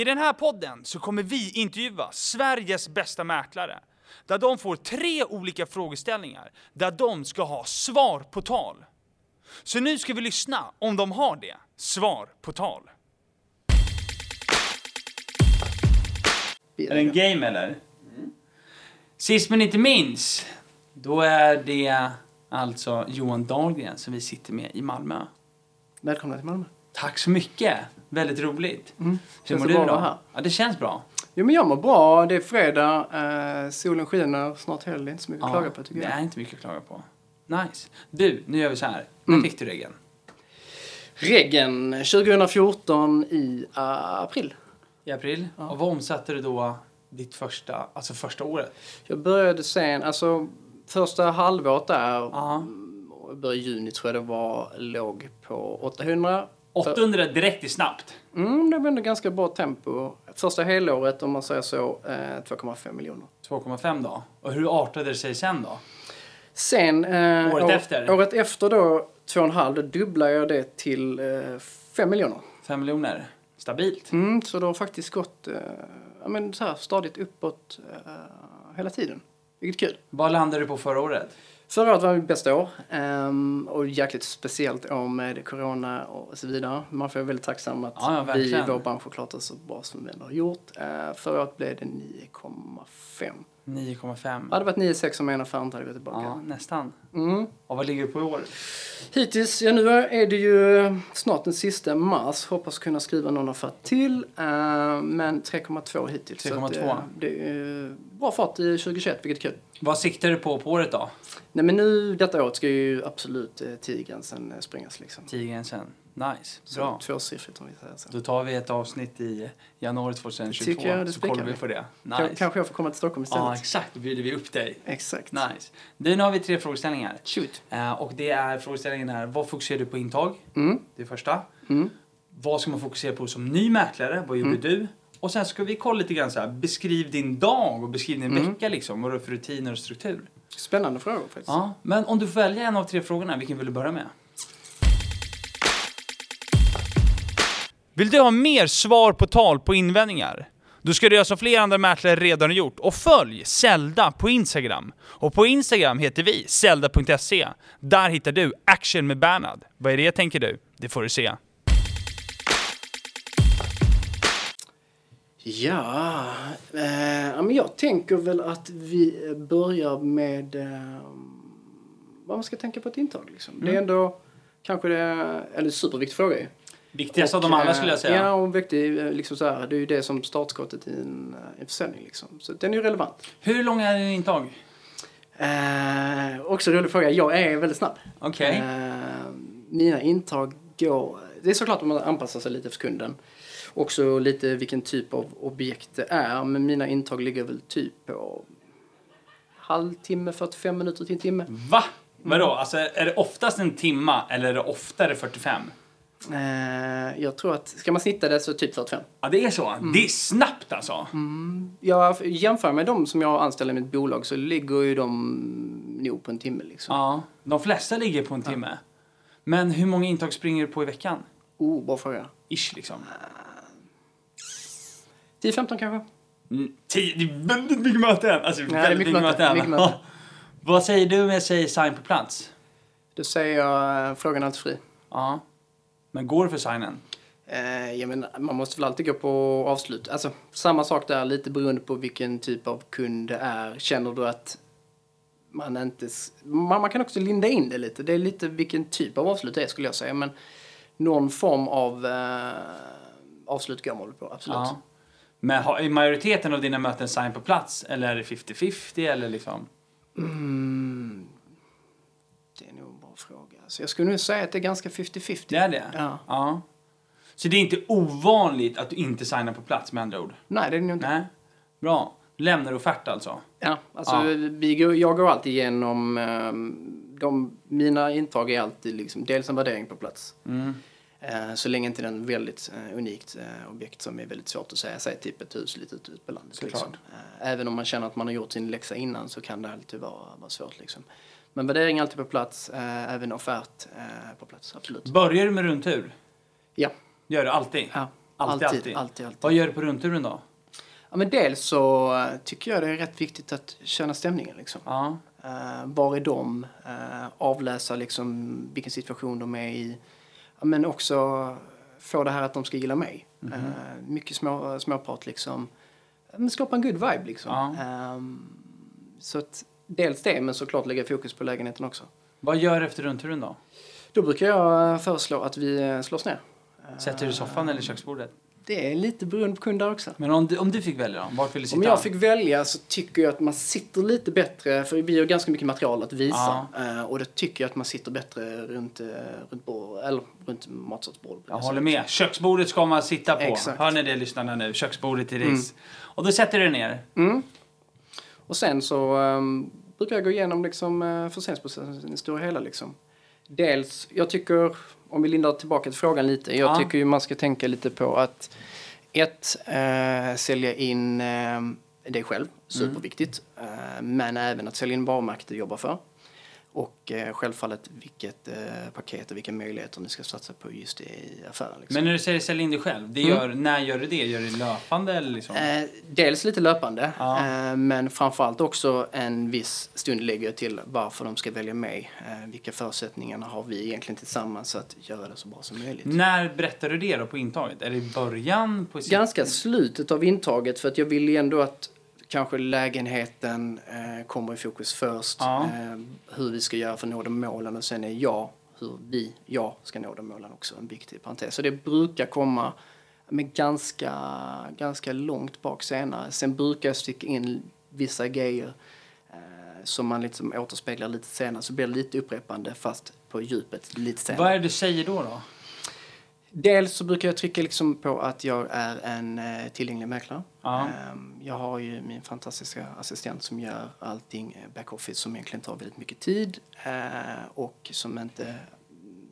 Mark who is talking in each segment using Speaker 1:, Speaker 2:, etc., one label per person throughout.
Speaker 1: I den här podden så kommer vi intervjua Sveriges bästa mäklare. Där de får tre olika frågeställningar där de ska ha svar på tal. Så nu ska vi lyssna om de har det. Svar på tal. Är det en game eller? Sist men inte minst, då är det alltså Johan Dahlgren som vi sitter med i Malmö.
Speaker 2: Välkomna till Malmö.
Speaker 1: Tack så mycket! Väldigt roligt.
Speaker 2: Mm.
Speaker 1: Hur mår
Speaker 2: det
Speaker 1: du
Speaker 2: bra
Speaker 1: då?
Speaker 2: här?
Speaker 1: Ja, det känns bra.
Speaker 2: Jo men jag mår bra. Det är fredag. Eh, solen skiner. Snart helg. Det är inte så mycket att klaga på tycker
Speaker 1: det
Speaker 2: jag.
Speaker 1: är inte mycket att klaga på. Nice. Du, nu gör vi så här.
Speaker 2: Mm.
Speaker 1: När fick du regeln?
Speaker 2: Reggen 2014 i april.
Speaker 1: I april.
Speaker 2: Ja.
Speaker 1: Och vad omsatte du då ditt första, alltså första året?
Speaker 2: Jag började sen, alltså första halvåret där,
Speaker 1: Ja.
Speaker 2: i början av juni tror jag det var, låg på 800.
Speaker 1: 800 direkt är snabbt.
Speaker 2: Mm, det var ändå ganska bra tempo. Första helåret, om man säger så, eh, 2,5 miljoner.
Speaker 1: 2,5 då. Och hur artade det sig sen då?
Speaker 2: Sen... Eh,
Speaker 1: Året
Speaker 2: år-
Speaker 1: efter?
Speaker 2: Året efter då, 2,5, då dubblade jag det till eh, 5 miljoner.
Speaker 1: 5 miljoner. Stabilt.
Speaker 2: Mm, så det har faktiskt gått eh, ja, men så här, stadigt uppåt eh, hela tiden. Vilket är kul.
Speaker 1: Vad landade du på förra året?
Speaker 2: Förra året var mitt bästa år. ehm, och jäkligt speciellt år med corona och så vidare. Man får vara väldigt tacksam att
Speaker 1: Ja, ja,
Speaker 2: vi i vår bransch har klarat oss så bra som vi ändå har gjort. Uh, förra året blev det 9,5.
Speaker 1: 9,5.
Speaker 2: Hade det varit 9,6 om en affär inte hade gått tillbaka.
Speaker 1: Ja, nästan.
Speaker 2: Mm.
Speaker 1: Och vad ligger du på i år?
Speaker 2: Hittills, ja nu är det ju snart den sista mars. Hoppas kunna skriva någon affär till. eh, men 3,2 hittills. Så att,
Speaker 1: 3,2.
Speaker 2: eh, det är bra fart i 2021, vilket är kul.
Speaker 1: Vad siktar du på på året då?
Speaker 2: Nej men nu, detta året ska ju absolut eh, 10-gränsen eh, sprängas liksom.
Speaker 1: 10 gränsen. Nice.
Speaker 2: Så
Speaker 1: Bra.
Speaker 2: Tvåsiffrigt om vi säger så.
Speaker 1: Då tar vi ett avsnitt i januari 2022
Speaker 2: Tycker jag det
Speaker 1: så kollar vi på det. Nice.
Speaker 2: Kanske jag får komma till Stockholm istället.
Speaker 1: Ja, exakt. Då bjuder vi upp dig.
Speaker 2: Exakt.
Speaker 1: Nice. Du, nu har vi tre frågeställningar.
Speaker 2: Shoot.
Speaker 1: Eh, och det är frågeställningen här, vad fokuserar du på intag?
Speaker 2: Mm.
Speaker 1: Det är första.
Speaker 2: Mm.
Speaker 1: Vad ska man fokusera på som ny mäklare? Vad gjorde
Speaker 2: Mm.
Speaker 1: du? Och sen ska vi kolla lite grann så här, beskriv din dag och beskriv din
Speaker 2: Mm.
Speaker 1: vecka liksom. Vad du för rutiner och struktur.
Speaker 2: Spännande frågor faktiskt.
Speaker 1: Ja, men om du får välja en av tre frågorna, vilken vill du börja med? Vill du ha mer svar på tal på invändningar? Då ska du göra som flera andra mäklare redan har gjort och följ Zelda på Instagram. Och på Instagram heter vi zelda.se. Där hittar du action med Bernhard. Vad är det tänker du? Det får du se.
Speaker 2: Ja, eh, men jag tänker väl att vi börjar med eh, vad man ska tänka på ett intag. Liksom. Det är
Speaker 1: Mm.
Speaker 2: ändå kanske det, eller superviktig fråga ju.
Speaker 1: Viktigast av dem alla
Speaker 2: eh,
Speaker 1: skulle jag säga.
Speaker 2: Ja, och viktig, eh, liksom så här, det är ju det som startskottet i en, eh, en försäljning. Liksom. Så den är ju relevant.
Speaker 1: Hur lång är din intag?
Speaker 2: Eh, också rolig fråga. Jag är väldigt snabb.
Speaker 1: Okej.
Speaker 2: Eh, mina intag går... Det är såklart att man anpassar sig lite för kunden. Också lite vilken typ av objekt det är. Men mina intag ligger väl typ på halvtimme, 45 minuter till en timme.
Speaker 1: Va? Vadå? Alltså, är det oftast en timma eller är det oftare 45?
Speaker 2: Eh, jag tror att, ska man snitta det så typ 45.
Speaker 1: Ja, det är så.
Speaker 2: Mm.
Speaker 1: Det är snabbt alltså.
Speaker 2: Jag jämför med de som jag anställer i mitt bolag så ligger ju de nog på en timme liksom.
Speaker 1: Ja, de flesta ligger på en timme. Men hur många intag springer du på i veckan?
Speaker 2: Oh, bra fråga.
Speaker 1: Ish liksom.
Speaker 2: 10-15 kanske?
Speaker 1: Mm, tio, det är väldigt mycket möten. Alltså,
Speaker 2: är
Speaker 1: väldigt
Speaker 2: mycket möten, mycket möten.
Speaker 1: Vad säger du med säg sign på plats?
Speaker 2: Då säger jag eh, frågan är alltid fri.
Speaker 1: Ja. Men går det för signen?
Speaker 2: Eh, jag menar, man måste väl alltid gå på avslut. Alltså, samma sak där, lite beroende på vilken typ av kund det är. Känner du att man inte... Man, man kan också linda in det lite. Det är lite vilken typ av avslut det är skulle jag säga. Men någon form av eh, avslut går man väl på, absolut.
Speaker 1: Ja. Men har, är majoriteten av dina möten sign på plats? Eller är det 50-50 eller liksom?
Speaker 2: Mm, det är nog en bra fråga. Så jag skulle nog säga att det är ganska 50-50.
Speaker 1: Det är det?
Speaker 2: Ja.
Speaker 1: ja. Så det är inte ovanligt att du inte signar på plats med andra ord?
Speaker 2: Nej, det är det nog inte.
Speaker 1: Nej. Bra. Lämnar offert alltså?
Speaker 2: Ja, alltså
Speaker 1: Ja.
Speaker 2: Vi går, jag går alltid igenom... ehm, de, mina intag är alltid liksom, dels en värdering på plats.
Speaker 1: Mm.
Speaker 2: Eh, så länge inte det är en väldigt eh, unikt eh, objekt som är väldigt svårt att säga, säg typ ett hus lite ute på landet. Liksom. Även om man känner att man har gjort sin läxa innan så kan det alltid vara, vara svårt. Liksom. Men värdering är alltid på plats, eh, även offert eh, på plats, absolut.
Speaker 1: Börjar du med rundtur?
Speaker 2: Ja.
Speaker 1: Gör du alltid?
Speaker 2: Ja.
Speaker 1: Alltid,
Speaker 2: alltid,
Speaker 1: alltid.
Speaker 2: alltid. alltid.
Speaker 1: Vad gör du på rundturen då?
Speaker 2: Ja, men dels så eh, tycker jag det är rätt viktigt att känna stämningen liksom.
Speaker 1: Ja.
Speaker 2: Uh, var är de? Uh, avläsa liksom vilken situation de är i. Ja, men också få det här att de ska gilla mig.
Speaker 1: Mhm.
Speaker 2: Uh, mycket små, småprat liksom. Men skapa en good vibe liksom.
Speaker 1: Ja.
Speaker 2: Ehm, så att dels det, men såklart lägga fokus på lägenheten också.
Speaker 1: Vad gör du efter rundturen då?
Speaker 2: Då brukar jag föreslå att vi eh, slås ner.
Speaker 1: Sätter du soffan eller köksbordet?
Speaker 2: Det är lite beroende på kunder också.
Speaker 1: Men om du, om du fick välja då? Vart vill du sitta?
Speaker 2: Om jag fick välja så tycker jag att man sitter lite bättre, för vi har ganska mycket material att visa. Eh, och då tycker jag att man sitter bättre runt, eh, runt, bord, eller runt matsalsbordet.
Speaker 1: Jag håller med. Köksbordet ska man sitta på.
Speaker 2: Exakt.
Speaker 1: Hör ni det lyssnarna nu? Köksbordet i RIS. Och då sätter du ner.
Speaker 2: Mm. Och sen så um, brukar jag gå igenom liksom, uh, försäljningsprocessen i det stora hela. Liksom. Dels, jag tycker, om vi lindar tillbaka till frågan lite, jag
Speaker 1: Ja.
Speaker 2: tycker ju man ska tänka lite på att ett, eh, sälja in eh, dig själv, superviktigt. Eh, men även att sälja in varumärket du jobbar för. Och eh, självfallet vilket eh, paket och vilka möjligheter ni ska satsa på just det i affären. Liksom.
Speaker 1: Men när du säger sälj in dig själv, det gör, när gör du det? Gör du det löpande eller liksom?
Speaker 2: Eh, dels lite löpande,
Speaker 1: Ja.
Speaker 2: eh, men framförallt också en viss stund lägger jag till varför de ska välja mig. Eh, vilka förutsättningarna har vi egentligen tillsammans att göra det så bra som möjligt.
Speaker 1: När berättar du det då på intaget? Är det i början? På
Speaker 2: Ganska slutet av intaget för att jag vill ju ändå att kanske lägenheten eh, kommer i fokus först.
Speaker 1: Ja.
Speaker 2: Eh, hur vi ska göra för att nå de målen och sen är jag, hur vi, jag ska nå de målen också en viktig parentes. Så det brukar komma men ganska, ganska långt bak senare. Sen brukar jag sticka in vissa grejer eh, som man liksom återspeglar lite senare. Så blir det lite upprepande fast på djupet lite senare.
Speaker 1: Vad är det du säger då? då?
Speaker 2: Dels så brukar jag trycka liksom på att jag är en eh, tillgänglig mäklare.
Speaker 1: Ja.
Speaker 2: Ehm, jag har ju min fantastiska assistent som gör allting eh, backoffice som egentligen tar väldigt mycket tid eh, och som inte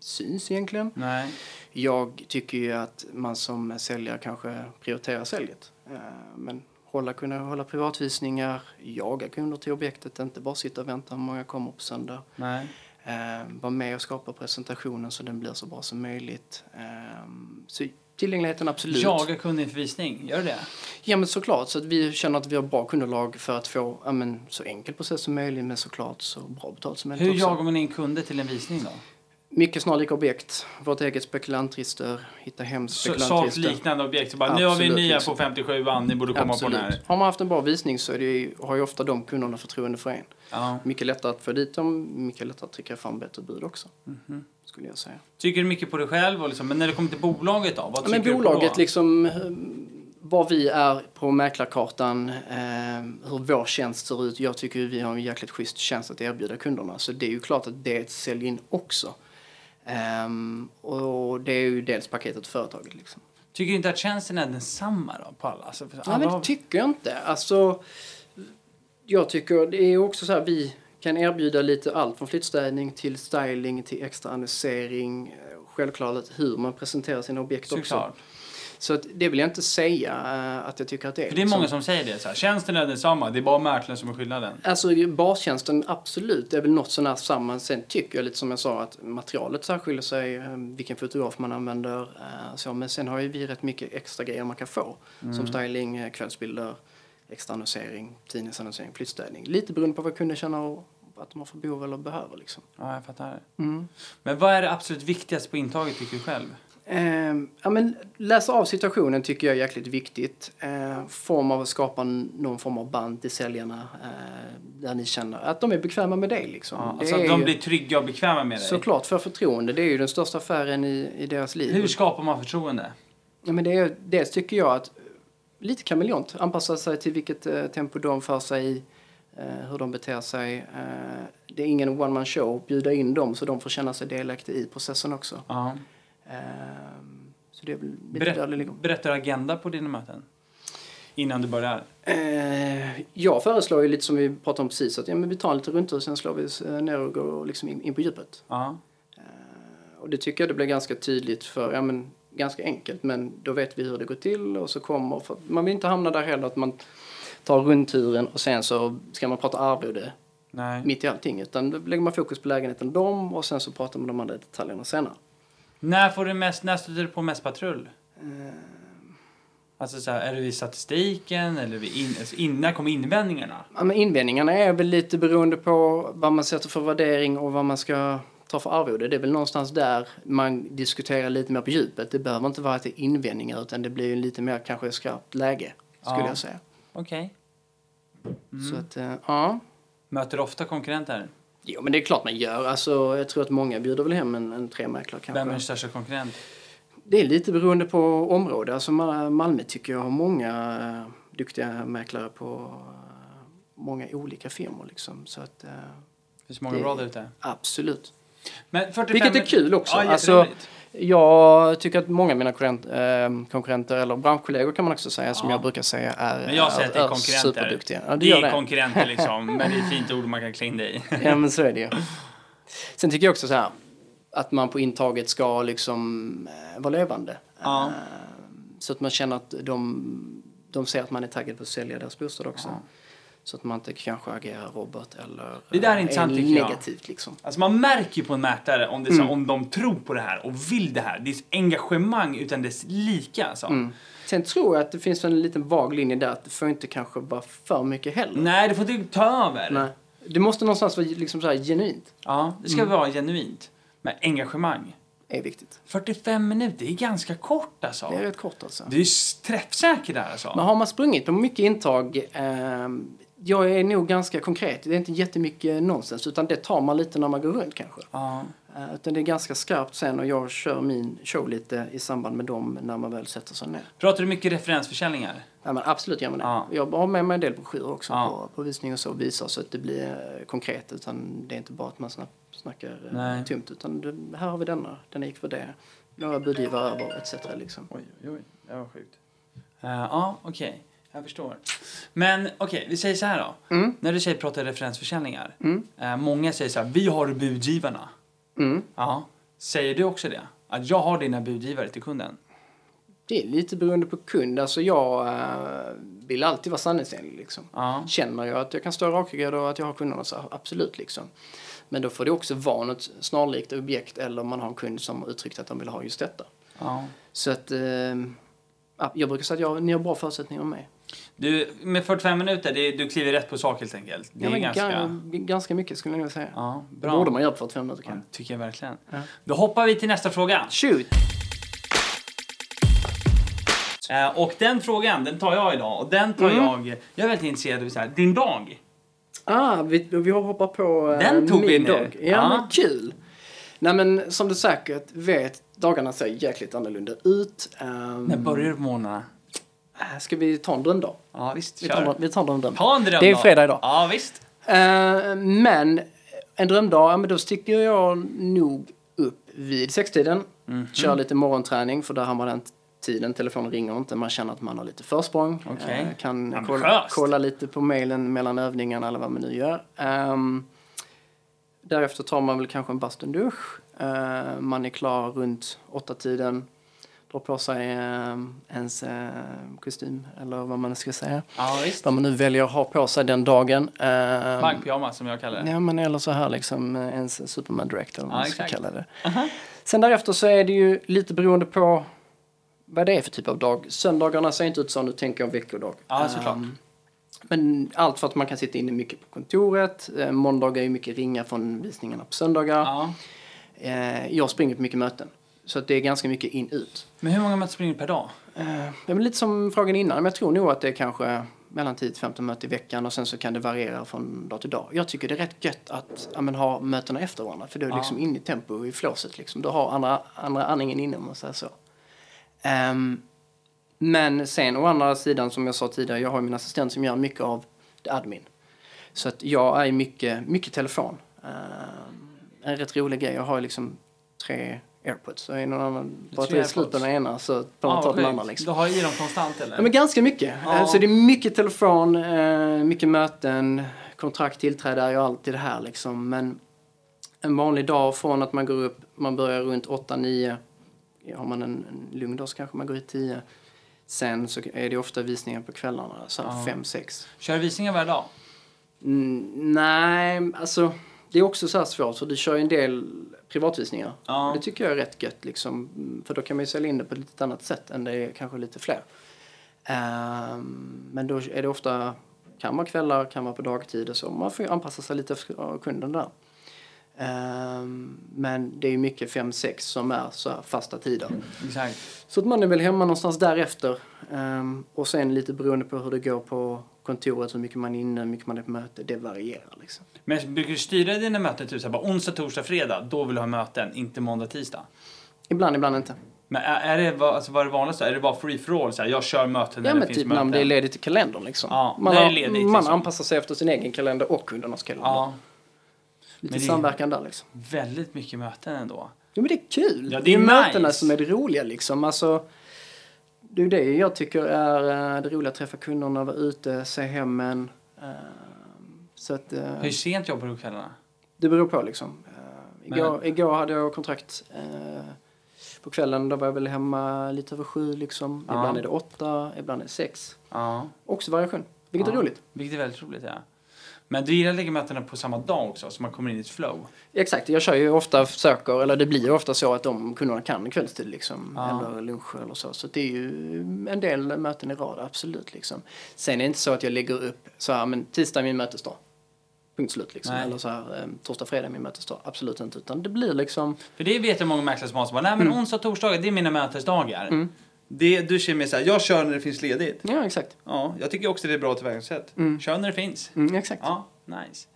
Speaker 2: syns egentligen.
Speaker 1: Nej.
Speaker 2: Jag tycker ju att man som säljare kanske prioriterar säljet. Eh, men hålla, kunna hålla privatvisningar, jaga kunder till objektet, inte bara sitta och vänta hur många kommer på söndag.
Speaker 1: Nej.
Speaker 2: Eh, vara med och skapa presentationen så den blir så bra som möjligt. Eh, så tillgängligheten absolut.
Speaker 1: Jaga kunden inför visning, gör du det?
Speaker 2: Ja men såklart, så att vi känner att vi har bra kundunderlag för att få ja, men, så enkel process som möjligt men såklart så bra betalt som möjligt
Speaker 1: Hur
Speaker 2: också.
Speaker 1: jagar man in kunder till en visning då?
Speaker 2: Mycket snarlika objekt, vårt eget spekulantregister, hitta hem
Speaker 1: Så, sålt
Speaker 2: spekulantregister.
Speaker 1: liknande objekt. Så bara, nu har vi
Speaker 2: Absolut,
Speaker 1: nya
Speaker 2: liksom.
Speaker 1: på 57 ni borde komma på den här.
Speaker 2: Har man haft en bra visning så ju, har ju ofta de kunderna förtroende för en.
Speaker 1: Ja.
Speaker 2: Mycket lättare att få dit dem, mycket lättare att trycka fram bättre bud också.
Speaker 1: Mhm.
Speaker 2: Skulle jag säga.
Speaker 1: Tycker du mycket på dig själv? Och liksom, men när det kommer till bolaget då? Vad
Speaker 2: Ja, men bolaget, liksom, eh, var vi är på mäklarkartan, eh, hur vår tjänst ser ut. Jag tycker vi har en jäkligt schysst tjänst att erbjuda kunderna. Så det är ju klart att det är ett sälj in också. Ehm, och det är ju dels paketet för företaget. Liksom.
Speaker 1: Tycker du inte att tjänsten är densamma då på alla? Alltså, alla
Speaker 2: men
Speaker 1: har-
Speaker 2: det tycker jag inte. Alltså, jag tycker det är också så här, vi kan erbjuda lite allt från flyttstädning till styling till extra annonsering. eh, Självklart hur man presenterar sina objekt också.
Speaker 1: Såklart.
Speaker 2: Så att det vill jag inte säga eh, att jag tycker att det är.
Speaker 1: För det är
Speaker 2: liksom.
Speaker 1: många som säger det. Så här, tjänsten är densamma, det är bara mäklaren som är skillnaden.
Speaker 2: Alltså bastjänsten, absolut, det är väl något sånär samma. Sen tycker jag lite som jag sa att materialet särskiljer sig, eh, vilken fotograf man använder. Så, men sen har ju vi rätt mycket extra grejer man kan få.
Speaker 1: Mm.
Speaker 2: Som styling, kvällsbilder, extra annonsering, tidningsannonsering, flyttstädning. Lite beroende på vad kunden känner att de har för behov eller behöver liksom.
Speaker 1: Ja, jag fattar.
Speaker 2: Mm.
Speaker 1: Men vad är det absolut viktigaste på intaget tycker du själv?
Speaker 2: Eh, ja, men läsa av situationen tycker jag är jäkligt viktigt. Eh, form av att skapa någon form av band till säljarna eh, där ni känner att de är bekväma med dig. Liksom.
Speaker 1: Ja, alltså att de
Speaker 2: ju-
Speaker 1: blir trygga och bekväma med dig.
Speaker 2: Såklart, för förtroende. Det är ju den största affären i, i deras liv.
Speaker 1: Hur skapar man förtroende?
Speaker 2: Ja, men det är, dels tycker jag att lite kameleont, anpassa sig till vilket eh, tempo de för sig i, eh, hur de beter sig. Eh, det är ingen one man show, bjuda in dem så de får känna sig delaktiga i processen också.
Speaker 1: Ja.
Speaker 2: Eh, så det är väl lite
Speaker 1: Berätt,
Speaker 2: där det ligger.
Speaker 1: berättar agenda på dina möten? Innan du börjar?
Speaker 2: Eh, jag föreslår ju lite som vi pratade om precis, att ja, men vi tar en liten rundtur sen slår vi ner och går liksom in, in på djupet.
Speaker 1: Ja.
Speaker 2: Och det tycker jag det blir ganska tydligt för, ja men ganska enkelt, men då vet vi hur det går till och så kommer, för man vill inte hamna där heller att man tar rundturen och sen så ska man prata arvode
Speaker 1: Nej.
Speaker 2: mitt i allting, utan då lägger man fokus på lägenheten dem och sen så pratar man om de andra detaljerna senare.
Speaker 1: När får du mest, när stöter du på mest patrull?
Speaker 2: Eh,
Speaker 1: Alltså så här, är det vid statistiken eller vid in, alltså, in, när kommer invändningarna?
Speaker 2: Ja, men invändningarna är väl lite beroende på vad man sätter för värdering och vad man ska ta för arvode. Det är väl någonstans där man diskuterar lite mer på djupet. Det behöver inte vara att det är invändningar utan det blir ju lite mer kanske skarpt läge skulle
Speaker 1: Ja.
Speaker 2: jag säga.
Speaker 1: Okej.
Speaker 2: Så att, eh, ja.
Speaker 1: Möter du ofta konkurrenter?
Speaker 2: Jo, men det är klart man gör. Alltså, jag tror att många bjuder väl hem en, en tremäklare kanske.
Speaker 1: Vem är största konkurrent?
Speaker 2: Det är lite beroende på område. Alltså Ma- Malmö tycker jag har många eh, duktiga mäklare på eh, många olika firmor liksom. Så att eh,
Speaker 1: Finns det många
Speaker 2: Det-
Speaker 1: bra där ute?
Speaker 2: absolut.
Speaker 1: Men 45
Speaker 2: Vilket är kul också.
Speaker 1: Ja,
Speaker 2: alltså, jag tycker att många av mina eh, konkurrenter, eller branschkollegor kan man också säga, som
Speaker 1: Ja.
Speaker 2: jag brukar säga är,
Speaker 1: Men jag säger att det är
Speaker 2: är
Speaker 1: konkurrenter.
Speaker 2: superduktiga. Ja,
Speaker 1: det
Speaker 2: det
Speaker 1: är
Speaker 2: det.
Speaker 1: konkurrenter liksom, men det är ett fint ord man kan klä in dig i.
Speaker 2: Ja, men så är det ju. Sen tycker jag också så här, att man på intaget ska liksom eh, vara levande.
Speaker 1: Ja.
Speaker 2: Eh, så att man känner att de, de ser att man är taggad på att sälja deras bostad också.
Speaker 1: Ja.
Speaker 2: Så att man inte kanske agerar robot eller
Speaker 1: Det där är
Speaker 2: eh,
Speaker 1: intressant, jag.
Speaker 2: negativt liksom.
Speaker 1: Alltså man märker ju på en mäklare om, det är så,
Speaker 2: Mm.
Speaker 1: om de tror på det här och vill det här. Det är engagemang utan dess lika. Alltså.
Speaker 2: Mm. Sen tror jag att det finns en liten vag linje där att det får inte kanske vara för mycket heller.
Speaker 1: Nej, det får inte ta över.
Speaker 2: Nej. Det måste någonstans vara liksom så här genuint.
Speaker 1: Ja, det ska vara genuint. Men engagemang.
Speaker 2: är viktigt.
Speaker 1: 45 minuter, det är ganska kort alltså.
Speaker 2: Det är rätt kort alltså.
Speaker 1: Du är träffsäker där alltså.
Speaker 2: Men har man sprungit på mycket intag, ehm, jag är nog ganska konkret. Det är inte jättemycket nonsens utan det tar man lite när man går runt kanske.
Speaker 1: Ja.
Speaker 2: Eh, utan det är ganska skarpt sen och jag kör min show lite i samband med dem när man väl sätter sig ner.
Speaker 1: Pratar du mycket referensförsäljningar?
Speaker 2: Ja, men absolut gör man det.
Speaker 1: Ja.
Speaker 2: Jag har med mig en del broschyrer också
Speaker 1: Ja.
Speaker 2: på, på visning och så och visar så att det blir eh, konkret utan det är inte bara att man snack, snackar eh,
Speaker 1: Nej.
Speaker 2: tomt utan det, här har vi denna, den gick för det, några budgivare över etc. Liksom.
Speaker 1: Oj, oj, oj. Det var sjukt. Ja, okej. Jag förstår. Men okej, vi säger så här då.
Speaker 2: Mm.
Speaker 1: När du säger prata referensförsäljningar.
Speaker 2: Mm.
Speaker 1: eh, många säger så här, vi har budgivarna.
Speaker 2: Mm.
Speaker 1: Ja. Säger du också det? Att jag har dina budgivare till kunden?
Speaker 2: Det är lite beroende på kund. Alltså jag eh, vill alltid vara sanningsenlig liksom.
Speaker 1: Ja.
Speaker 2: Känner jag att jag kan stå rakryggad och att jag har kunderna så absolut liksom. Men då får det också vara något snarlikt objekt eller man har en kund som uttryckt att de vill ha just detta.
Speaker 1: ja.
Speaker 2: Så att eh, ja, jag brukar säga att jag, ni har bra förutsättningar med mig.
Speaker 1: Du, med 45 minuter, det, du kliver rätt på sak helt enkelt. Det
Speaker 2: Ja,
Speaker 1: är ganska...
Speaker 2: ga- ganska mycket skulle jag nog säga.
Speaker 1: Ja,
Speaker 2: Det
Speaker 1: bra.
Speaker 2: borde man göra på 45 minuter
Speaker 1: Ja,
Speaker 2: kanske.
Speaker 1: tycker jag verkligen.
Speaker 2: Ja.
Speaker 1: Då hoppar vi till nästa fråga.
Speaker 2: Shoot!
Speaker 1: Eh, och den frågan, den tar jag idag. Och den tar
Speaker 2: Mm.
Speaker 1: jag... Jag är väldigt intresserad av så här, din dag.
Speaker 2: Ah, vi, vi hoppar på eh,
Speaker 1: Den tog
Speaker 2: min
Speaker 1: vi nu.
Speaker 2: dag. Ja,
Speaker 1: Ja.
Speaker 2: men kul! Nej men som du säkert vet, dagarna ser jäkligt annorlunda ut. Um,
Speaker 1: När börjar du på morgnarna?
Speaker 2: Ska vi ta en drömdag?
Speaker 1: Ja, visst.
Speaker 2: Vi
Speaker 1: Kör.
Speaker 2: tar, vi tar en drömdag.
Speaker 1: Ta en dröm
Speaker 2: Det är fredag idag.
Speaker 1: Ja, visst.
Speaker 2: Eh, men en drömdag, ja, men då sticker jag nog upp vid sextiden.
Speaker 1: Mhm.
Speaker 2: Kör lite morgonträning för där har man den tiden. Telefonen ringer inte, man känner att man har lite försprång.
Speaker 1: Okej.
Speaker 2: Eh, kan kolla, kolla lite på mailen mellan övningarna eller vad man nu gör. Ehm, därefter tar man väl kanske en bastudusch. Uh, man är klar runt åtta tiden. Drar på sig eh, ens eh, kostym eller vad man ska säga.
Speaker 1: Ja, visst.
Speaker 2: Vad man nu väljer att ha på sig den dagen. Uh,
Speaker 1: Bankpyjamas som jag kallar det.
Speaker 2: Ja, men eller så här liksom eh, ens Superman Direct eller vad
Speaker 1: Ja,
Speaker 2: man ska
Speaker 1: exakt.
Speaker 2: kalla det. Sen därefter så är det ju lite beroende på vad det är för typ av dag. Söndagarna ser inte ut så, nu tänker jag veckodag.
Speaker 1: Ja, såklart.
Speaker 2: Ehm, men allt för att man kan sitta inne mycket på kontoret. Uh, måndagar är ju mycket ringa från visningarna på söndagar.
Speaker 1: Ja.
Speaker 2: Eh, jag springer på mycket möten. Så att det är ganska mycket in-ut.
Speaker 1: Men hur många möten springer du per dag?
Speaker 2: Uh, det är lite som frågan innan, men jag tror nog att det är kanske mellan 10-15 möten i veckan och sen så kan det variera från dag till dag. Jag tycker det är rätt gött att ja, men, ha mötena efter varandra för då är det
Speaker 1: Ja.
Speaker 2: liksom inne i tempo i flåset liksom. Då har andra, andra andningen inne om man säger så. Ehm, men sen å andra sidan som jag sa tidigare, jag har min assistent som gör mycket av det admin. Så att jag är mycket, mycket telefon. Ehm, en rätt rolig grej, jag har liksom tre airpods. Så är någon annan bara
Speaker 1: tre
Speaker 2: tar slut på
Speaker 1: AirPods?
Speaker 2: den ena så får man ta den andra liksom.
Speaker 1: Du har i dem konstant eller?
Speaker 2: Ja, men ganska mycket.
Speaker 1: Ja.
Speaker 2: Eh, Så det är mycket telefon, eh, mycket möten, kontrakt, tillträde är ju alltid det här liksom. Men en vanlig dag från att man går upp, man börjar runt 8-9. Har man en, en lugn dag så kanske man går hit 10. Sen så är det ofta visningar på kvällarna, så
Speaker 1: Ja.
Speaker 2: 5-6.
Speaker 1: Kör du visningar varje dag?
Speaker 2: Mm, nej, alltså det är också så här svårt för du kör ju en del privatvisningar.
Speaker 1: Ja.
Speaker 2: Det tycker jag är rätt gött liksom. För då kan man ju sälja in det på ett lite annat sätt än det är kanske lite fler. Ehm, men då är det ofta, kan vara kvällar, kan vara på dagtid och så. Man får ju anpassa sig lite efter kunden där. Ehm, men det är ju mycket 5-6 som är så fasta tider.
Speaker 1: Exakt.
Speaker 2: Så att man är väl hemma någonstans därefter. Ehm, och sen lite beroende på hur det går på kontoret, hur mycket man är inne, hur mycket man är på möte. Det varierar liksom.
Speaker 1: Men brukar du styra dina möten typ såhär, onsdag, torsdag, fredag, då vill du ha möten, inte måndag, tisdag?
Speaker 2: Ibland, ibland inte.
Speaker 1: Men är, är det, alltså, vad är det vanligaste? Är det bara free for all? Så här, jag kör möten när
Speaker 2: Ja
Speaker 1: det
Speaker 2: men
Speaker 1: finns
Speaker 2: typ
Speaker 1: möten?
Speaker 2: när det är ledigt i kalendern liksom.
Speaker 1: Ja,
Speaker 2: man
Speaker 1: när det är
Speaker 2: har-
Speaker 1: ledigt,
Speaker 2: man
Speaker 1: liksom.
Speaker 2: anpassar sig efter sin egen kalender och kundernas kalender.
Speaker 1: Ja,
Speaker 2: Lite
Speaker 1: men det-
Speaker 2: samverkan där liksom.
Speaker 1: väldigt mycket möten ändå.
Speaker 2: Jo men det är kul.
Speaker 1: Ja, det
Speaker 2: det är
Speaker 1: är
Speaker 2: mötena
Speaker 1: nice.
Speaker 2: som är det roliga liksom. Alltså, det är det jag tycker är eh, det roliga, att träffa kunderna, vara ute, se hemmen. Eh, Så att eh,
Speaker 1: Hur sent jobbar du på kvällarna?
Speaker 2: det beror på liksom. Eh,
Speaker 1: Men-
Speaker 2: Igår, igår hade jag kontrakt på kvällen. Då var jag väl hemma lite över sju liksom.
Speaker 1: Ja.
Speaker 2: Ibland är det åtta, ibland är det sex.
Speaker 1: Ja.
Speaker 2: Också variation, vilket
Speaker 1: ja.
Speaker 2: är roligt.
Speaker 1: Vilket är väldigt roligt, ja. Men du gillar att lägga mötena på samma dag också, så man kommer in i ett flow?
Speaker 2: Exakt, jag kör ju ofta försöker, eller det blir ju ofta så att de kunderna kan kvällstid liksom.
Speaker 1: Ja.
Speaker 2: Eller lunch eller så. Så det är ju en del möten i rad, absolut liksom. Sen är det inte så att jag lägger upp så här, men tisdag är min mötesdag. Punkt slut liksom.
Speaker 1: Nej.
Speaker 2: Eller så här, eh, torsdag, fredag är min mötesdag. Absolut inte. Utan det blir liksom,
Speaker 1: För det vet jag många mäklare som har som bara, nej men onsdag och torsdagar, det är mina mötesdagar.
Speaker 2: Mm.
Speaker 1: Det, du känner mer såhär, jag kör när det finns ledigt.
Speaker 2: ja exakt.
Speaker 1: Ja, jag tycker också det är bra tillvägagångssätt.
Speaker 2: Mm.
Speaker 1: Kör när det finns.
Speaker 2: Mm, exakt.
Speaker 1: Ja, nice.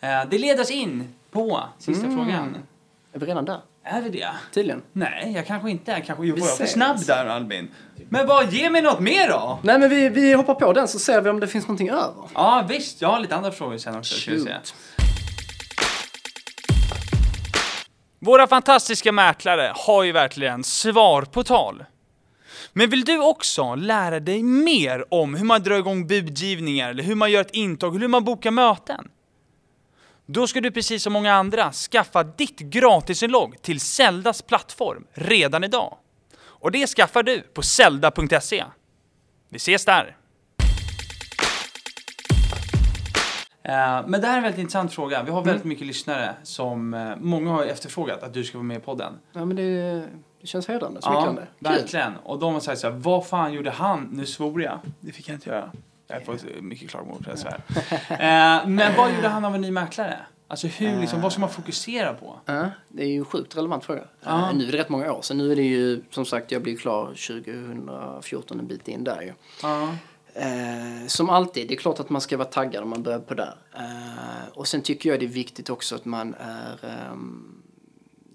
Speaker 1: Eh, det leder oss in på sista
Speaker 2: Mm.
Speaker 1: frågan.
Speaker 2: Är vi redan där?
Speaker 1: Är vi det?
Speaker 2: Tydligen.
Speaker 1: Nej, jag kanske inte är. Kanske var jag för snabb där Albin. Men vad, ge mig något mer då!
Speaker 2: Nej men vi, vi hoppar på den så ser vi om det finns någonting över.
Speaker 1: Ja visst, jag har lite andra frågor sen också.
Speaker 2: Shoot.
Speaker 1: Våra fantastiska mäklare har ju verkligen svar på tal. Men vill du också lära dig mer om hur man drar igång budgivningar, eller hur man gör ett intag, eller hur man bokar möten? Då ska du precis som många andra skaffa ditt gratisinlogg till Zeldas plattform redan idag. Och det skaffar du på zelda.se. Vi ses där! Eh, Men det här är en väldigt intressant fråga. Vi har väldigt mycket lyssnare som, eh, många har efterfrågat att du ska vara med i podden.
Speaker 2: Ja men det, det känns hedrande, smickrande. Kul.
Speaker 1: verkligen. Och de har sagt så här, vad fan gjorde han? Nu svor jag. Det fick jag inte göra. Jag har fått eh, mycket klagomål för det, så här. eh, Men vad gjorde han av en ny mäklare? Alltså hur, liksom, vad ska man fokusera på?
Speaker 2: Ja, det är ju en sjukt relevant fråga.
Speaker 1: Ja.
Speaker 2: Eh, nu är det rätt många år sedan. Nu är det ju, som sagt, jag blev klar 2014, en bit in där ju.
Speaker 1: Ja.
Speaker 2: Eh, som alltid, det är klart att man ska vara taggad om man börjar på där. Eh, och sen tycker jag det är viktigt också att man är ehm,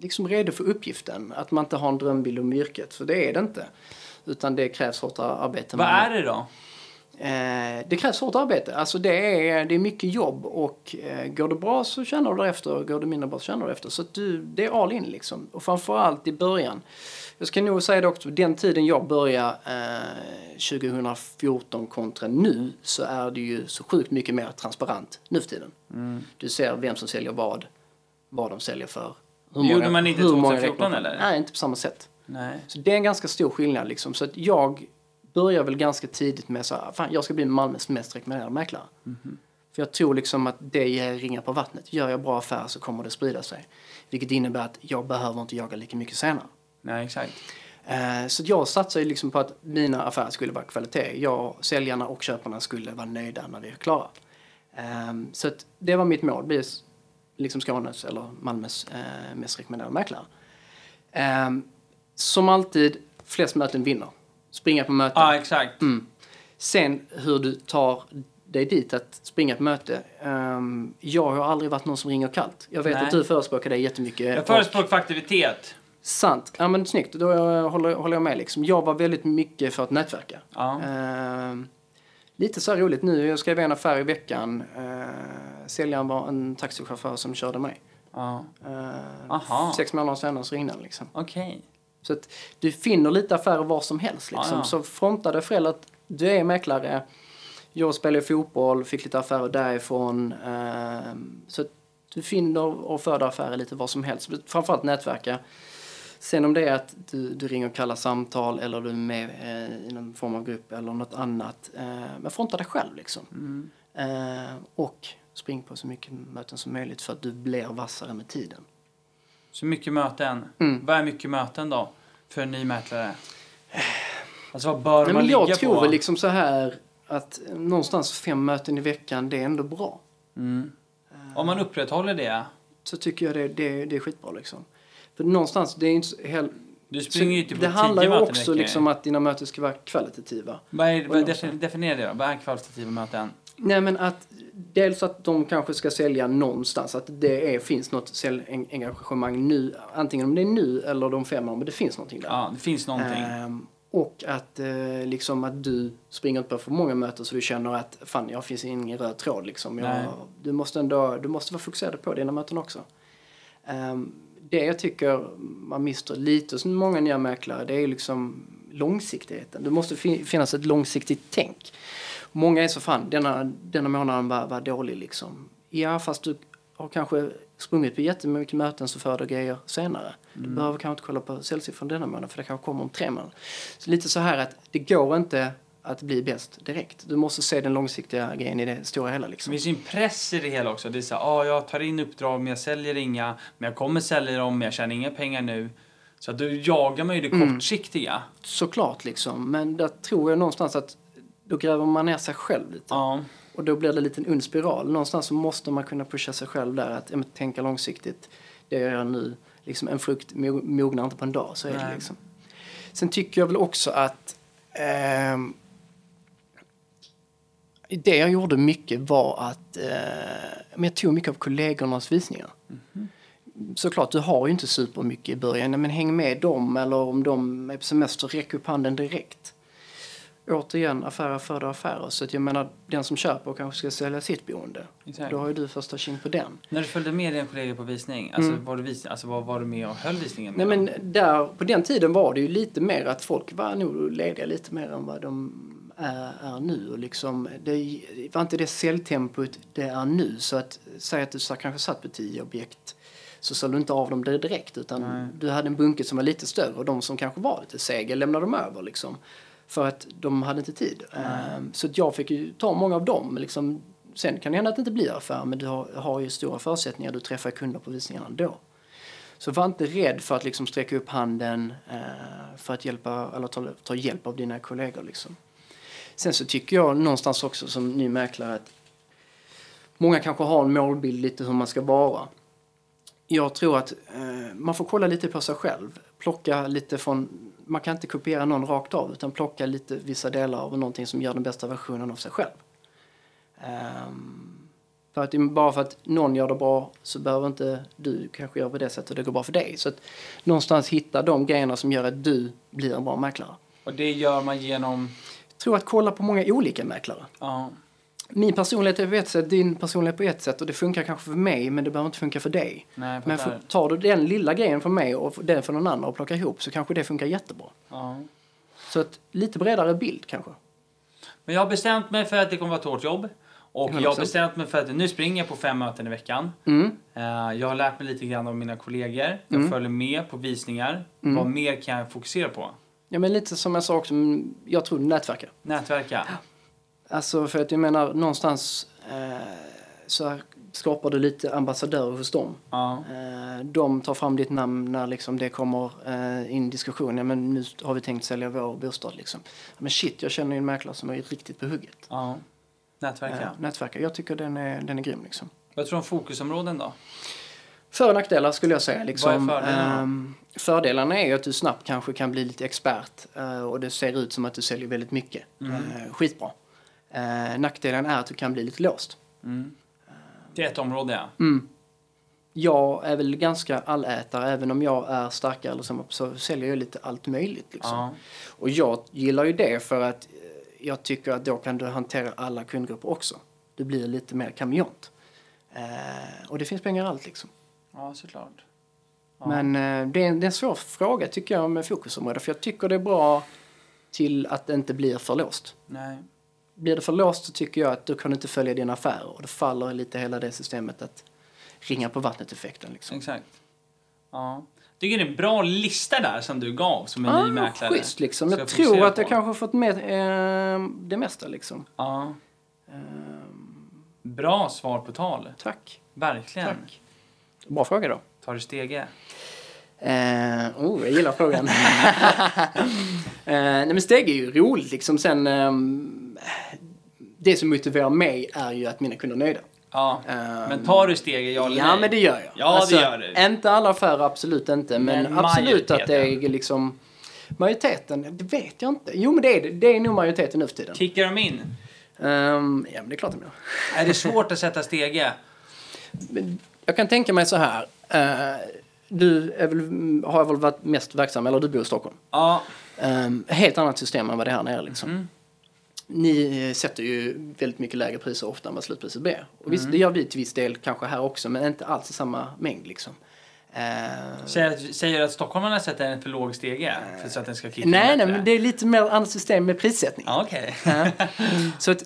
Speaker 2: liksom redo för uppgiften. Att man inte har en drömbild om yrket, för det är det inte. Utan det krävs hårt arbete.
Speaker 1: Vad är det då?
Speaker 2: Eh, det krävs hårt arbete. Alltså det är, det är mycket jobb och eh, går det bra så känner du efter, går det mindre bra så känner du efter. Så att du, det är all in liksom. Och framförallt i början. Jag ska nog säga det också, den tiden jag började eh, 2014 kontra nu så är det ju så sjukt mycket mer transparent nu för tiden. Du ser vem som säljer vad, vad de säljer för. Hur
Speaker 1: Det gjorde man inte
Speaker 2: hur många
Speaker 1: 2014
Speaker 2: räknar-
Speaker 1: eller?
Speaker 2: Nej, inte på samma sätt.
Speaker 1: Nej.
Speaker 2: Så det är en ganska stor skillnad liksom. Så att jag börjar väl ganska tidigt med så här, fan jag ska bli Malmös mest rekommenderade mäklare. För jag tror liksom att det ger ringar på vattnet. Gör jag bra affärer så kommer det sprida sig. Vilket innebär att jag behöver inte jaga lika mycket senare.
Speaker 1: Nej, exakt.
Speaker 2: Eh, Så jag satsar ju liksom på att mina affärer skulle vara kvalitet. Jag, säljarna och köparna skulle vara nöjda när vi är klara. Eh, Så att det var mitt mål, bli liksom Skånes eller Malmös eh, mest rekommenderade mäklare. Eh, Som alltid, flest möten vinner. Springa på möten.
Speaker 1: Ja, exakt.
Speaker 2: Mm. Sen hur du tar dig dit att springa på möte. ehm, jag har aldrig varit någon som ringer kallt. Jag vet
Speaker 1: Nej.
Speaker 2: att du förespråkar det jättemycket.
Speaker 1: Jag förespråkar för aktivitet.
Speaker 2: Sant. Ja men snyggt. Då eh, håller, håller jag med liksom. Jag var väldigt mycket för att nätverka.
Speaker 1: Ja.
Speaker 2: Ehm, lite så roligt nu. Jag skrev en affär i veckan. Uh, säljaren var en taxichaufför som körde mig.
Speaker 1: Ja. Aha.
Speaker 2: sex månader senare så ringde han liksom.
Speaker 1: Okej.
Speaker 2: Så att du finner lite affärer var som helst liksom.
Speaker 1: Ja, ja.
Speaker 2: Så fronta dig själv att du är mäklare. Jag spelar fotboll, fick lite affärer därifrån. Ehm, så att du finner och för dig affärer lite var som helst. Framförallt nätverka. Sen om det är att du, du ringer och kallar samtal eller du är med eh, i någon form av grupp eller något annat. Eh, men fronta dig själv liksom.
Speaker 1: Mm.
Speaker 2: Eh, och spring på så mycket möten som möjligt för att du blir vassare med tiden.
Speaker 1: Så mycket möten.
Speaker 2: Mm.
Speaker 1: Vad är mycket möten då? För en ny mäklare? Alltså vad bör
Speaker 2: Nej,
Speaker 1: man
Speaker 2: men jag
Speaker 1: ligga
Speaker 2: tror
Speaker 1: på?
Speaker 2: väl liksom så här att någonstans fem möten i veckan, det är ändå bra.
Speaker 1: Mm. Om man upprätthåller det.
Speaker 2: Så tycker jag det, det, det är skitbra liksom. För någonstans, det är inte så hel...
Speaker 1: Du springer ju inte på
Speaker 2: Det handlar ju också liksom att dina möten ska vara kvalitativa.
Speaker 1: Vad är, vad definiera det då. Vad är kvalitativa möten?
Speaker 2: Nej men att dels att de kanske ska sälja någonstans, att det är, finns något säljengagemang nu, antingen om det är nu eller de fem år, men det finns någonting där.
Speaker 1: Ja, det finns någonting.
Speaker 2: Ehm, och att, eh, liksom att du springer inte på för många möten så du känner att fan, jag finns ingen röd tråd liksom. Jag, du, måste ändå, du måste vara fokuserad på dina möten också. Ehm, det jag tycker man mister lite hos många nya mäklare, det är liksom långsiktigheten. Det måste fin- finnas ett långsiktigt tänk. Många är så fan, denna, denna månaden var, var dålig liksom. Ja, fast du har kanske sprungit på jättemycket möten så får du grejer senare. Du behöver kanske inte kolla på säljsiffran denna månad för det kanske kommer om tre månader. Så lite så här att det går inte att bli bäst direkt. Du måste se den långsiktiga grejen i det stora hela
Speaker 1: Det
Speaker 2: liksom.
Speaker 1: finns ju en press i det hela också. Det är så här, ah, jag tar in uppdrag men jag säljer inga. Men jag kommer sälja dem men jag tjänar inga pengar nu. Så att då jagar man ju det
Speaker 2: Mm.
Speaker 1: kortsiktiga.
Speaker 2: Såklart liksom. Men där tror jag någonstans att då gräver man ner sig själv lite.
Speaker 1: Ja.
Speaker 2: Och då blir det en ond spiral. Någonstans så måste man kunna pusha sig själv där. Att ja, tänka långsiktigt. Det jag gör nu. Liksom, en frukt mo- mognar inte på en dag. Så är det liksom. Sen tycker jag väl också att ehm, det jag gjorde mycket var att eh, men jag tog mycket av kollegornas visningar. Såklart, du har ju inte supermycket i början, men häng med dem eller om de är på semester, räck upp handen direkt. Återigen, affärer föder affärer. Så att jag menar, den som köper kanske ska sälja sitt boende.
Speaker 1: Exakt.
Speaker 2: Då har ju du första tjing på den.
Speaker 1: När du följde med dina kollegor på visning, alltså,
Speaker 2: Mm.
Speaker 1: var, du vis, alltså var, var du med och höll visningen?
Speaker 2: Nej men där, på den tiden var det ju lite mer att folk var nog lediga lite mer än vad de är, är nu. Och liksom, det var inte det säljtempot det är nu. Så att säga att du sa- kanske satt på tio objekt så sålde du inte av dem direkt utan
Speaker 1: Nej.
Speaker 2: du hade en bunke som var lite större och de som kanske var lite sega lämnade de över liksom. För att de hade inte tid. Ehm, så att jag fick ju ta många av dem. Liksom, sen kan det hända att det inte blir affär men du har, har ju stora förutsättningar. Du träffar kunder på visningarna ändå. Så var inte rädd för att liksom sträcka upp handen eh, för att hjälpa, eller ta, ta hjälp av dina kollegor. Liksom. Sen så tycker jag någonstans också som ny mäklare att många kanske har en målbild lite hur man ska vara. Jag tror att eh, man får kolla lite på sig själv. Plocka lite från, man kan inte kopiera någon rakt av utan plocka lite vissa delar av någonting som gör den bästa versionen av sig själv. Ehm, för att bara för att någon gör det bra så behöver inte du kanske göra på det sättet och det går bra för dig. Så att någonstans hitta de grejerna som gör att du blir en bra mäklare.
Speaker 1: Och det gör man genom...
Speaker 2: Jag tror att kolla på många olika mäklare.
Speaker 1: Ja,
Speaker 2: Min personlighet är på ett sätt, din personlighet på ett sätt och det funkar kanske för mig men det behöver inte funka för dig.
Speaker 1: nej,
Speaker 2: Men för, tar du den lilla grejen från mig och den från någon annan och plockar ihop så kanske det funkar jättebra.
Speaker 1: Ja.
Speaker 2: Så att lite bredare bild kanske.
Speaker 1: Men jag har bestämt mig för att det kommer vara ett hårt jobb. Och jag har
Speaker 2: 100%.
Speaker 1: bestämt mig för att nu springer jag på fem möten i veckan.
Speaker 2: Mm.
Speaker 1: Eh, jag har lärt mig lite grann av mina kollegor. Jag
Speaker 2: Mm.
Speaker 1: följer med på visningar.
Speaker 2: Mm.
Speaker 1: Vad mer kan jag fokusera på?
Speaker 2: Ja men lite som jag sa också, mm, jag tror nätverka.
Speaker 1: Nätverka.
Speaker 2: Alltså för att jag menar någonstans eh, så skapar du lite ambassadörer hos dem.
Speaker 1: Ja.
Speaker 2: Eh, de tar fram ditt namn när liksom det kommer eh, in diskussion. Ja, men nu har vi tänkt sälja vår bostad liksom. Men shit, jag känner ju en mäklare som är riktigt på hugget.
Speaker 1: ja. Nätverka.
Speaker 2: Eh, nätverka. Jag tycker den är, den är grym liksom.
Speaker 1: Vad tror du om fokusområden då?
Speaker 2: För och nackdelar skulle jag säga. Liksom,
Speaker 1: Vad är fördelarna?
Speaker 2: ehm, fördelarna är ju att du snabbt kanske kan bli lite expert eh, och det ser ut som att du säljer väldigt mycket.
Speaker 1: Mm.
Speaker 2: Eh, skitbra. Eh, nackdelen är att du kan bli lite låst.
Speaker 1: Mm. Det är ett område, ja.
Speaker 2: Mm. Jag är väl ganska allätare, även om jag är starkare eller så, så säljer jag lite allt möjligt. Liksom.
Speaker 1: ja.
Speaker 2: Och jag gillar ju det för att eh, jag tycker att då kan du hantera alla kundgrupper också. Du blir lite mer kameleont. Eh, och det finns pengar i allt liksom.
Speaker 1: Ja, såklart. Ja.
Speaker 2: Men eh, det, är en, det är en svår fråga tycker jag med fokusområde. För jag tycker det är bra till att det inte blir för låst.
Speaker 1: Nej.
Speaker 2: Blir det för låst så tycker jag att du kan inte följa dina affärer. Och då faller lite hela det systemet att ringa på vattnet-effekten. Liksom.
Speaker 1: Exakt. Ja. Tycker det är en bra lista där som du gav som en ny
Speaker 2: Ah,
Speaker 1: mäklare.
Speaker 2: schysst liksom. Jag tror att
Speaker 1: på.
Speaker 2: jag kanske har fått med eh, det mesta liksom.
Speaker 1: Ja.
Speaker 2: Eh,
Speaker 1: Bra svar på tal.
Speaker 2: tack.
Speaker 1: Verkligen.
Speaker 2: Tack. Bra fråga då.
Speaker 1: Tar du stege?
Speaker 2: Eh, oh, jag gillar frågan. eh, nej men steg är ju roligt liksom. Sen, ehm, det som motiverar mig är ju att mina kunder är nöjda.
Speaker 1: Ja.
Speaker 2: Ehm,
Speaker 1: Men tar du steget, ja eller
Speaker 2: Ja,
Speaker 1: nej?
Speaker 2: men det gör jag.
Speaker 1: Ja, det gör du.
Speaker 2: Inte alla affärer, absolut inte. Men,
Speaker 1: Men
Speaker 2: absolut att det är liksom... Majoriteten, det vet jag inte. Jo, men det är det. Det är nog majoriteten nu för tiden.
Speaker 1: Kickar de in?
Speaker 2: Ehm, ja, men det är klart de gör.
Speaker 1: Är det svårt att sätta stege?
Speaker 2: Jag kan tänka mig så här. Eh, du väl, har väl varit mest verksam, eller du bor i Stockholm.
Speaker 1: Ja.
Speaker 2: Um, helt annat system än vad det är här nere liksom.
Speaker 1: Mm.
Speaker 2: Ni eh, sätter ju väldigt mycket lägre priser ofta än vad slutpriset blir. Och visst, det gör vi till viss del kanske här också, men inte alls i samma mängd liksom. Eh,
Speaker 1: Säger, säger att stockholmarna sätter en för låg stege för så att den ska
Speaker 2: nej, nej, men det är lite mer annat system med prissättning.
Speaker 1: Ja, okej.
Speaker 2: Ja. Så att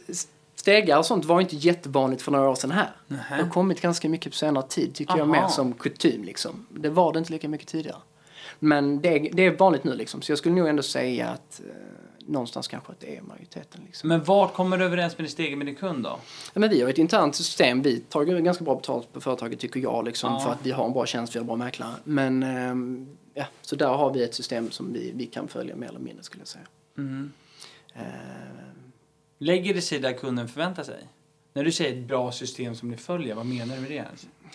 Speaker 2: stegar och sånt var inte jättevanligt för några år sedan här. Det
Speaker 1: Nähä.
Speaker 2: har kommit ganska mycket på senare tid, tycker jag,
Speaker 1: Aha.
Speaker 2: mer som kutym liksom. Det var det inte lika mycket tidigare. Men det, är- det är vanligt nu liksom, så jag skulle nog ändå säga att någonstans kanske att det är majoriteten liksom.
Speaker 1: Men vart kommer du överens med din stege med din kund då?
Speaker 2: Ja, men vi har ett internt system. Vi tar ju ganska bra betalt på företaget tycker jag. Liksom,
Speaker 1: Ja.
Speaker 2: För att vi har en bra tjänst, vi har bra mäklare. Men ehm, ja, så där har vi ett system som vi, vi kan följa mer eller mindre skulle jag säga.
Speaker 1: Mm.
Speaker 2: Ehm,
Speaker 1: Lägger det sig där kunden förväntar sig? När du säger ett bra system som ni följer, vad menar du med det?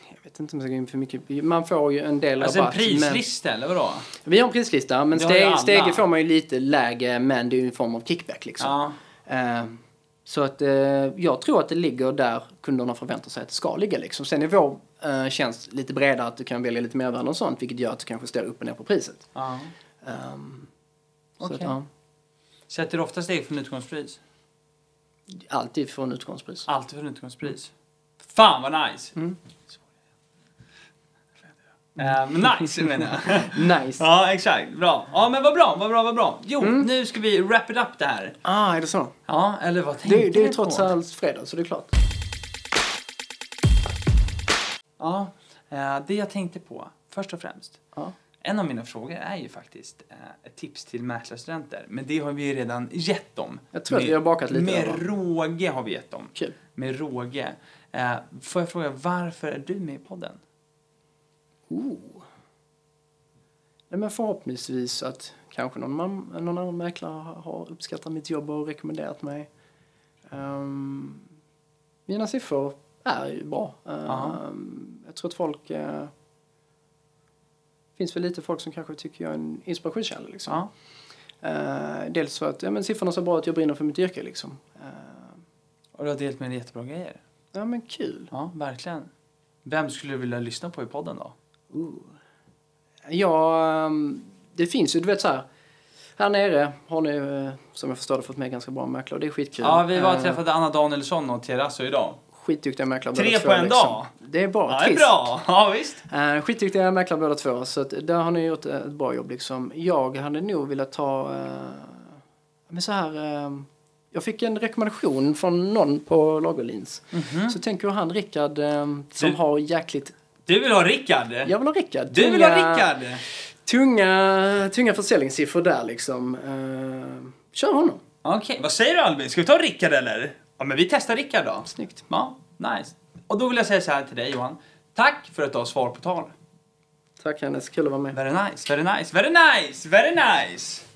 Speaker 2: jag vet inte om jag ska gå in för mycket. Man får ju en del
Speaker 1: Alltså en
Speaker 2: rabatt. men-
Speaker 1: prislista eller vadå?
Speaker 2: Vi har en prislista, men steg, stege får man ju lite lägre, men det är ju en form av kickback liksom.
Speaker 1: Ja.
Speaker 2: Ehm, så att eh, jag tror att det ligger där kunderna förväntar sig att det ska ligga liksom. Sen är vår uh, tjänst lite bredare, att du kan välja lite mervärde och sånt, vilket gör att du kanske står upp och ner på priset.
Speaker 1: ja.
Speaker 2: Ehm, så
Speaker 1: Okej.
Speaker 2: att, ja,
Speaker 1: Sätter du ofta steg från utgångspris?
Speaker 2: Alltid från utgångspris.
Speaker 1: Alltid från utgångspris. Fan vad nice!
Speaker 2: Mm.
Speaker 1: Men nice menar jag.
Speaker 2: Nice.
Speaker 1: ja, exakt. Bra. Ja, men vad bra, vad bra, vad bra. Jo,
Speaker 2: Mm.
Speaker 1: nu ska vi wrap it up det här.
Speaker 2: Ah, är det så?
Speaker 1: Ja, eller vad tänkte
Speaker 2: Det, det är
Speaker 1: du
Speaker 2: trots
Speaker 1: på?
Speaker 2: allt fredag, så det är klart.
Speaker 1: Ja, eh, det jag tänkte på, först och främst.
Speaker 2: Ja.
Speaker 1: En av mina frågor är ju faktiskt eh, ett tips till mäklarstudenter. Men det har vi ju redan gett dem.
Speaker 2: Jag tror att vi har bakat lite
Speaker 1: Med
Speaker 2: där,
Speaker 1: råge har vi gett dem.
Speaker 2: Kul.
Speaker 1: Med råge. Eh, får jag fråga, varför är du med i podden?
Speaker 2: Ooh. Nej, men förhoppningsvis att kanske någon, man, någon annan mäklare har- uppskattat mitt jobb och rekommenderat mig. Ehm, mina siffror är ju bra. Ehm, jag tror att folk... Uh, finns väl lite folk som kanske tycker jag är en inspirationskälla. Liksom.
Speaker 1: Ja.
Speaker 2: Eh, dels för att ja, men siffrorna ser bra ut, jag brinner för mitt yrke. Liksom. Eh,
Speaker 1: Och du har delat med dig jättebra grejer.
Speaker 2: ja, men kul.
Speaker 1: Ja, verkligen. Vem skulle du vilja lyssna på i podden då?
Speaker 2: Ooh. Ja, ehm, det finns ju, du vet så här. Här nere har ni, eh, som jag förstår det, fått med ganska bra mäklare och det är skitkul.
Speaker 1: Ja, vi var och träffade Anna Danielsson och Terrasso idag.
Speaker 2: Skitduktiga mäklare
Speaker 1: Tre
Speaker 2: båda
Speaker 1: på
Speaker 2: två,
Speaker 1: en
Speaker 2: liksom.
Speaker 1: dag.
Speaker 2: Det är bra,
Speaker 1: Ja, det är bra. Ja, visst.
Speaker 2: Eh, skitduktiga mäklare båda två, så att där har ni gjort ett bra jobb liksom. Jag hade nog velat ta, eh, men så här, eh, jag fick en rekommendation från någon på Lagerlins. Så tänker han Rickard, som
Speaker 1: Du-
Speaker 2: har jäkligt,
Speaker 1: Du vill ha Rickard?
Speaker 2: jag vill ha Rickard.
Speaker 1: Du vill ha Rickard?
Speaker 2: Tunga, tunga försäljningssiffror där liksom. Eh, kör honom.
Speaker 1: Okej, vad säger du Albin? Ska vi ta Rickard eller? Ja, men vi testar Rickard då.
Speaker 2: Snyggt.
Speaker 1: Ja, nice. Och då vill jag säga så här till dig Johan. Tack för att du har svar på tal.
Speaker 2: Tack Hennes, kul att vara med.
Speaker 1: Very nice, very nice, very nice, very nice!